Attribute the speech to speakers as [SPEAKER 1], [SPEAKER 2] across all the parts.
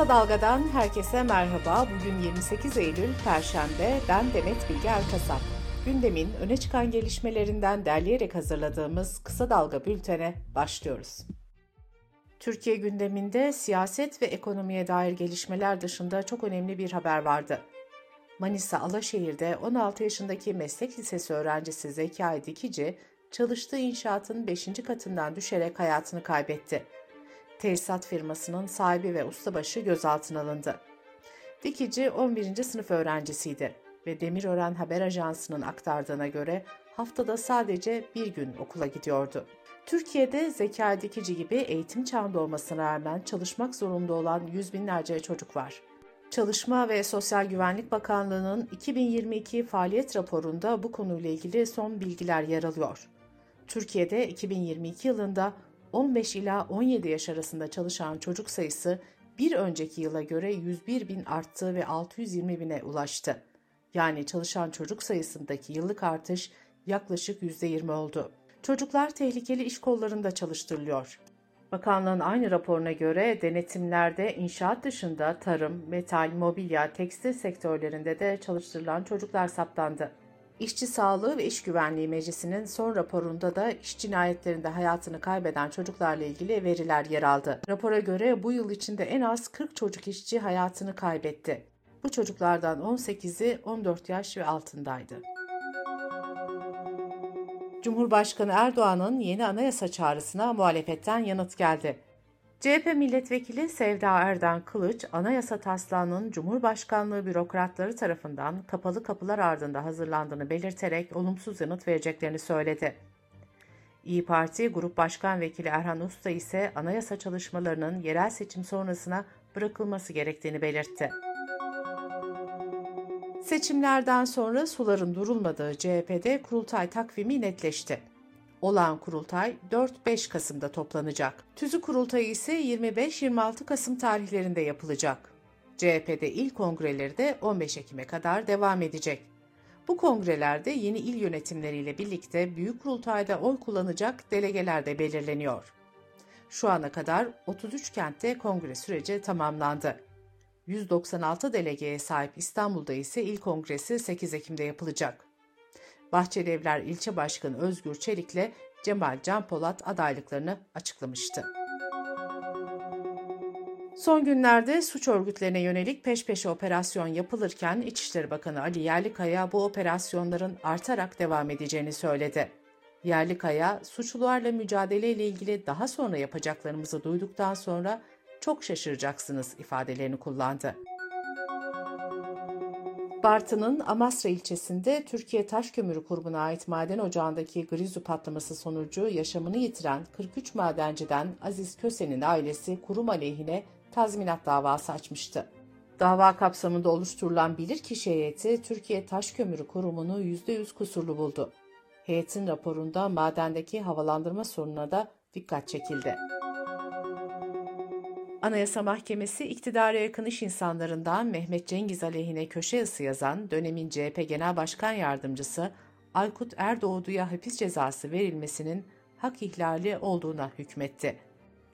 [SPEAKER 1] Kısa Dalga'dan herkese merhaba. Bugün 28 Eylül Perşembe. Ben Demet Bilge Erkasap. Gündemin öne çıkan gelişmelerinden derleyerek hazırladığımız Kısa Dalga bültene başlıyoruz. Türkiye gündeminde siyaset ve ekonomiye dair gelişmeler dışında çok önemli bir haber vardı. Manisa Alaşehir'de 16 yaşındaki meslek lisesi öğrencisi Zekai Dikici, çalıştığı inşaatın 5. katından düşerek hayatını kaybetti tesisat firmasının sahibi ve ustabaşı gözaltına alındı. Dikici 11. sınıf öğrencisiydi ve Demirören Haber Ajansı'nın aktardığına göre haftada sadece bir gün okula gidiyordu. Türkiye'de zeka dikici gibi eğitim çağında olmasına rağmen çalışmak zorunda olan yüz binlerce çocuk var. Çalışma ve Sosyal Güvenlik Bakanlığı'nın 2022 faaliyet raporunda bu konuyla ilgili son bilgiler yer alıyor. Türkiye'de 2022 yılında 15 ila 17 yaş arasında çalışan çocuk sayısı bir önceki yıla göre 101 bin arttı ve 620 bine ulaştı. Yani çalışan çocuk sayısındaki yıllık artış yaklaşık %20 oldu. Çocuklar tehlikeli iş kollarında çalıştırılıyor. Bakanlığın aynı raporuna göre denetimlerde inşaat dışında tarım, metal, mobilya, tekstil sektörlerinde de çalıştırılan çocuklar saptandı. İşçi Sağlığı ve İş Güvenliği Meclisi'nin son raporunda da iş cinayetlerinde hayatını kaybeden çocuklarla ilgili veriler yer aldı. Rapora göre bu yıl içinde en az 40 çocuk işçi hayatını kaybetti. Bu çocuklardan 18'i 14 yaş ve altındaydı. Cumhurbaşkanı Erdoğan'ın yeni anayasa çağrısına muhalefetten yanıt geldi. CHP milletvekili Sevda Erden Kılıç, anayasa taslağının Cumhurbaşkanlığı bürokratları tarafından kapalı kapılar ardında hazırlandığını belirterek olumsuz yanıt vereceklerini söyledi. İyi Parti Grup Başkan Vekili Erhan Usta ise anayasa çalışmalarının yerel seçim sonrasına bırakılması gerektiğini belirtti. Seçimlerden sonra suların durulmadığı CHP'de kurultay takvimi netleşti. Olan kurultay 4-5 Kasım'da toplanacak. Tüzü kurultayı ise 25-26 Kasım tarihlerinde yapılacak. CHP'de il kongreleri de 15 Ekim'e kadar devam edecek. Bu kongrelerde yeni il yönetimleriyle birlikte büyük kurultayda oy kullanacak delegeler de belirleniyor. Şu ana kadar 33 kentte kongre süreci tamamlandı. 196 delegeye sahip İstanbul'da ise il kongresi 8 Ekim'de yapılacak. Bahçelievler İlçe Başkanı Özgür Çelik'le Cemal Can Polat adaylıklarını açıklamıştı. Son günlerde suç örgütlerine yönelik peş peşe operasyon yapılırken İçişleri Bakanı Ali Yerlikaya bu operasyonların artarak devam edeceğini söyledi. Yerlikaya, suçlularla mücadeleyle ilgili daha sonra yapacaklarımızı duyduktan sonra çok şaşıracaksınız ifadelerini kullandı. Bartın'ın Amasra ilçesinde Türkiye Taş Kömürü Kurumu'na ait maden ocağındaki grizu patlaması sonucu yaşamını yitiren 43 madenciden Aziz Köse'nin ailesi kurum aleyhine tazminat davası açmıştı. Dava kapsamında oluşturulan bilirkişi heyeti Türkiye Taş Kömürü Kurumu'nu %100 kusurlu buldu. Heyetin raporunda madendeki havalandırma sorununa da dikkat çekildi. Anayasa Mahkemesi iktidara yakın iş insanlarından Mehmet Cengiz aleyhine köşe yazısı yazan dönemin CHP Genel Başkan Yardımcısı Aykut Erdoğdu'ya hapis cezası verilmesinin hak ihlali olduğuna hükmetti.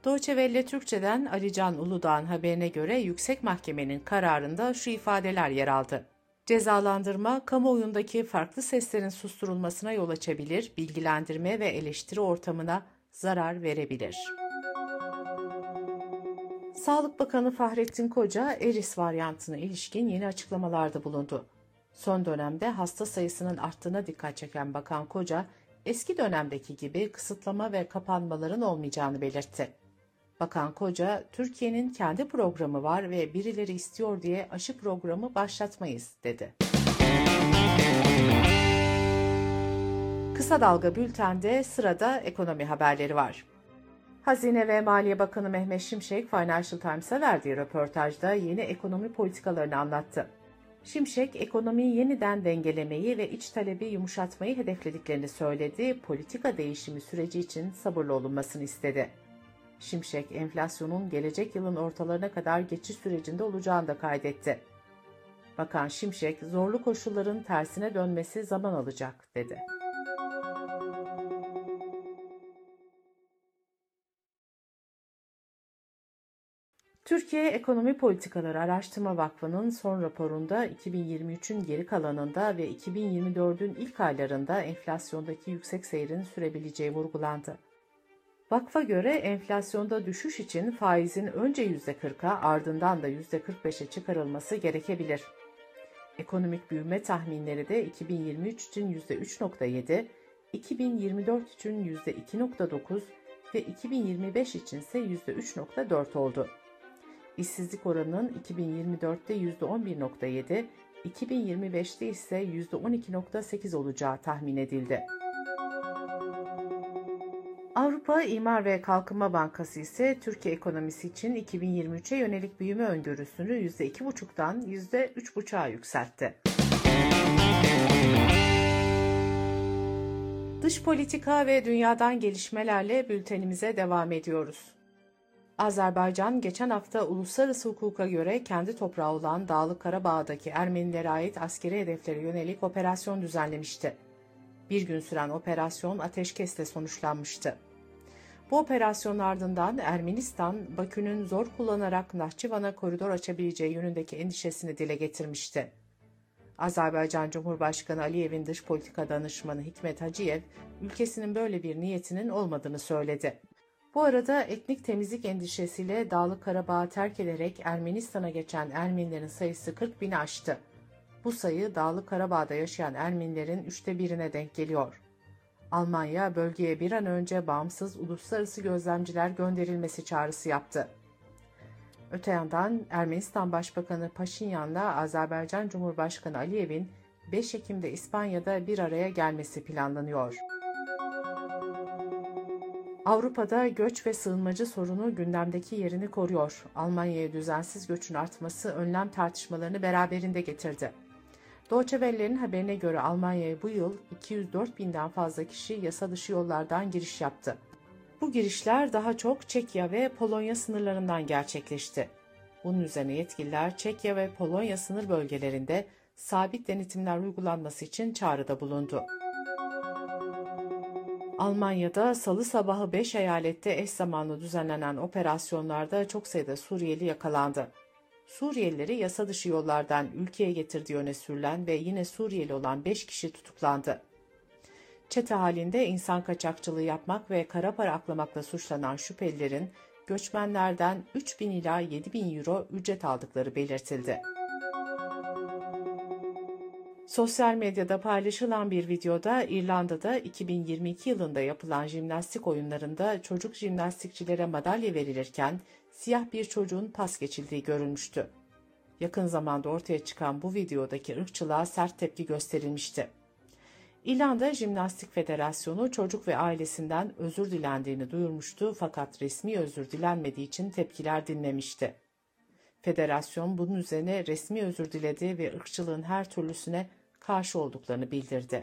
[SPEAKER 1] Doğçe Velle Türkçe'den Ali Can Uludağ'ın haberine göre yüksek mahkemenin kararında şu ifadeler yer aldı. Cezalandırma, kamuoyundaki farklı seslerin susturulmasına yol açabilir, bilgilendirme ve eleştiri ortamına zarar verebilir.'' Sağlık Bakanı Fahrettin Koca, Eris varyantına ilişkin yeni açıklamalarda bulundu. Son dönemde hasta sayısının arttığına dikkat çeken Bakan Koca, eski dönemdeki gibi kısıtlama ve kapanmaların olmayacağını belirtti. Bakan Koca, Türkiye'nin kendi programı var ve birileri istiyor diye aşı programı başlatmayız, dedi. Kısa Dalga Bülten'de sırada ekonomi haberleri var. Hazine ve Maliye Bakanı Mehmet Şimşek, Financial Times'a verdiği röportajda yeni ekonomi politikalarını anlattı. Şimşek, ekonomiyi yeniden dengelemeyi ve iç talebi yumuşatmayı hedeflediklerini söyledi, politika değişimi süreci için sabırlı olunmasını istedi. Şimşek, enflasyonun gelecek yılın ortalarına kadar geçiş sürecinde olacağını da kaydetti. Bakan Şimşek, zorlu koşulların tersine dönmesi zaman alacak, dedi. Türkiye Ekonomi Politikaları Araştırma Vakfı'nın son raporunda 2023'ün geri kalanında ve 2024'ün ilk aylarında enflasyondaki yüksek seyrin sürebileceği vurgulandı. Vakfa göre enflasyonda düşüş için faizin önce %40'a ardından da %45'e çıkarılması gerekebilir. Ekonomik büyüme tahminleri de 2023 için %3.7, 2024 için %2.9 ve 2025 için ise %3.4 oldu. İşsizlik oranının 2024'te %11.7, 2025'te ise %12.8 olacağı tahmin edildi. Avrupa İmar ve Kalkınma Bankası ise Türkiye ekonomisi için 2023'e yönelik büyüme öngörüsünü %2,5'dan %3,5'a yükseltti. Dış politika ve dünyadan gelişmelerle bültenimize devam ediyoruz. Azerbaycan geçen hafta uluslararası hukuka göre kendi toprağı olan Dağlık Karabağ'daki Ermenilere ait askeri hedeflere yönelik operasyon düzenlemişti. Bir gün süren operasyon ateşkesle sonuçlanmıştı. Bu operasyon ardından Ermenistan, Bakü'nün zor kullanarak Nahçıvan'a koridor açabileceği yönündeki endişesini dile getirmişti. Azerbaycan Cumhurbaşkanı Aliyev'in dış politika danışmanı Hikmet Haciyev, ülkesinin böyle bir niyetinin olmadığını söyledi. Bu arada etnik temizlik endişesiyle Dağlık Karabağ'ı terk ederek Ermenistan'a geçen Ermenilerin sayısı 40 bini aştı. Bu sayı Dağlık Karabağ'da yaşayan Ermenilerin üçte birine denk geliyor. Almanya bölgeye bir an önce bağımsız uluslararası gözlemciler gönderilmesi çağrısı yaptı. Öte yandan Ermenistan Başbakanı Paşinyan'la Azerbaycan Cumhurbaşkanı Aliyev'in 5 Ekim'de İspanya'da bir araya gelmesi planlanıyor. Avrupa'da göç ve sığınmacı sorunu gündemdeki yerini koruyor. Almanya'ya düzensiz göçün artması önlem tartışmalarını beraberinde getirdi. Deutsche Welle'nin haberine göre Almanya'ya bu yıl 204 binden fazla kişi yasa dışı yollardan giriş yaptı. Bu girişler daha çok Çekya ve Polonya sınırlarından gerçekleşti. Bunun üzerine yetkililer Çekya ve Polonya sınır bölgelerinde sabit denetimler uygulanması için çağrıda bulundu. Almanya'da salı sabahı 5 eyalette eş zamanlı düzenlenen operasyonlarda çok sayıda Suriyeli yakalandı. Suriyelileri yasa dışı yollardan ülkeye getirdiği öne sürülen ve yine Suriyeli olan 5 kişi tutuklandı. Çete halinde insan kaçakçılığı yapmak ve kara para aklamakla suçlanan şüphelilerin göçmenlerden 3 bin ila 7 bin euro ücret aldıkları belirtildi. Sosyal medyada paylaşılan bir videoda İrlanda'da 2022 yılında yapılan jimnastik oyunlarında çocuk jimnastikçilere madalya verilirken siyah bir çocuğun pas geçildiği görülmüştü. Yakın zamanda ortaya çıkan bu videodaki ırkçılığa sert tepki gösterilmişti. İrlanda Jimnastik Federasyonu çocuk ve ailesinden özür dilendiğini duyurmuştu fakat resmi özür dilenmediği için tepkiler dinlemişti. Federasyon bunun üzerine resmi özür diledi ve ırkçılığın her türlüsüne karşı olduklarını bildirdi.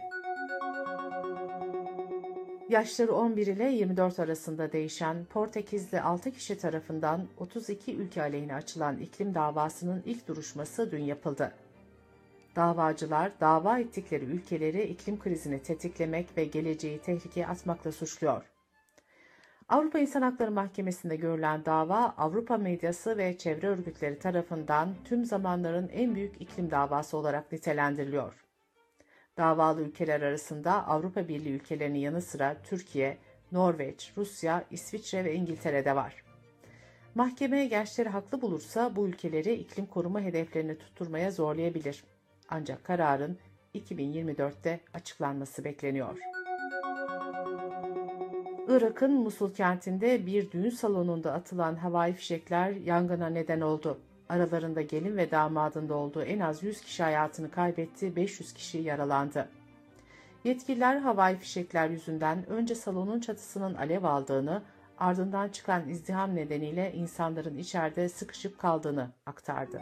[SPEAKER 1] Yaşları 11 ile 24 arasında değişen Portekizli 6 kişi tarafından 32 ülke aleyhine açılan iklim davasının ilk duruşması dün yapıldı. Davacılar dava ettikleri ülkeleri iklim krizini tetiklemek ve geleceği tehlikeye atmakla suçluyor. Avrupa İnsan Hakları Mahkemesi'nde görülen dava Avrupa medyası ve çevre örgütleri tarafından tüm zamanların en büyük iklim davası olarak nitelendiriliyor. Davalı ülkeler arasında Avrupa Birliği ülkelerinin yanı sıra Türkiye, Norveç, Rusya, İsviçre ve İngiltere de var. Mahkeme gençleri haklı bulursa bu ülkeleri iklim koruma hedeflerini tutturmaya zorlayabilir. Ancak kararın 2024'te açıklanması bekleniyor. Irak'ın Musul kentinde bir düğün salonunda atılan havai fişekler yangına neden oldu. Aralarında gelin ve damadın da olduğu en az 100 kişi hayatını kaybetti, 500 kişi yaralandı. Yetkililer havai fişekler yüzünden önce salonun çatısının alev aldığını, ardından çıkan izdiham nedeniyle insanların içeride sıkışıp kaldığını aktardı.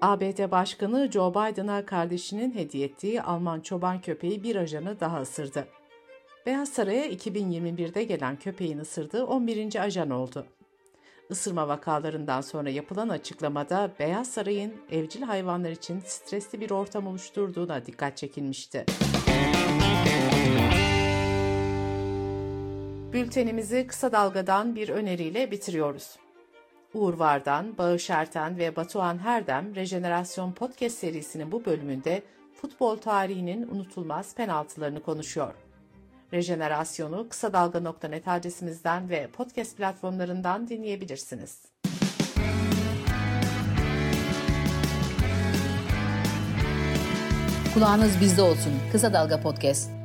[SPEAKER 1] ABD Başkanı Joe Biden'a kardeşinin hediye ettiği Alman çoban köpeği bir ajanı daha ısırdı. Beyaz Saray'a 2021'de gelen köpeğin ısırdığı 11. ajan oldu. Isırma vakalarından sonra yapılan açıklamada Beyaz Saray'ın evcil hayvanlar için stresli bir ortam oluşturduğuna dikkat çekilmişti. Bültenimizi kısa dalgadan bir öneriyle bitiriyoruz. Uğur Vardan, Bağış Erten ve Batuhan Herdem Rejenerasyon Podcast serisinin bu bölümünde futbol tarihinin unutulmaz penaltılarını konuşuyor. Rejenerasyonu kısa dalga.net adresimizden ve podcast platformlarından dinleyebilirsiniz.
[SPEAKER 2] Kulağınız bizde olsun. Kısa Dalga Podcast.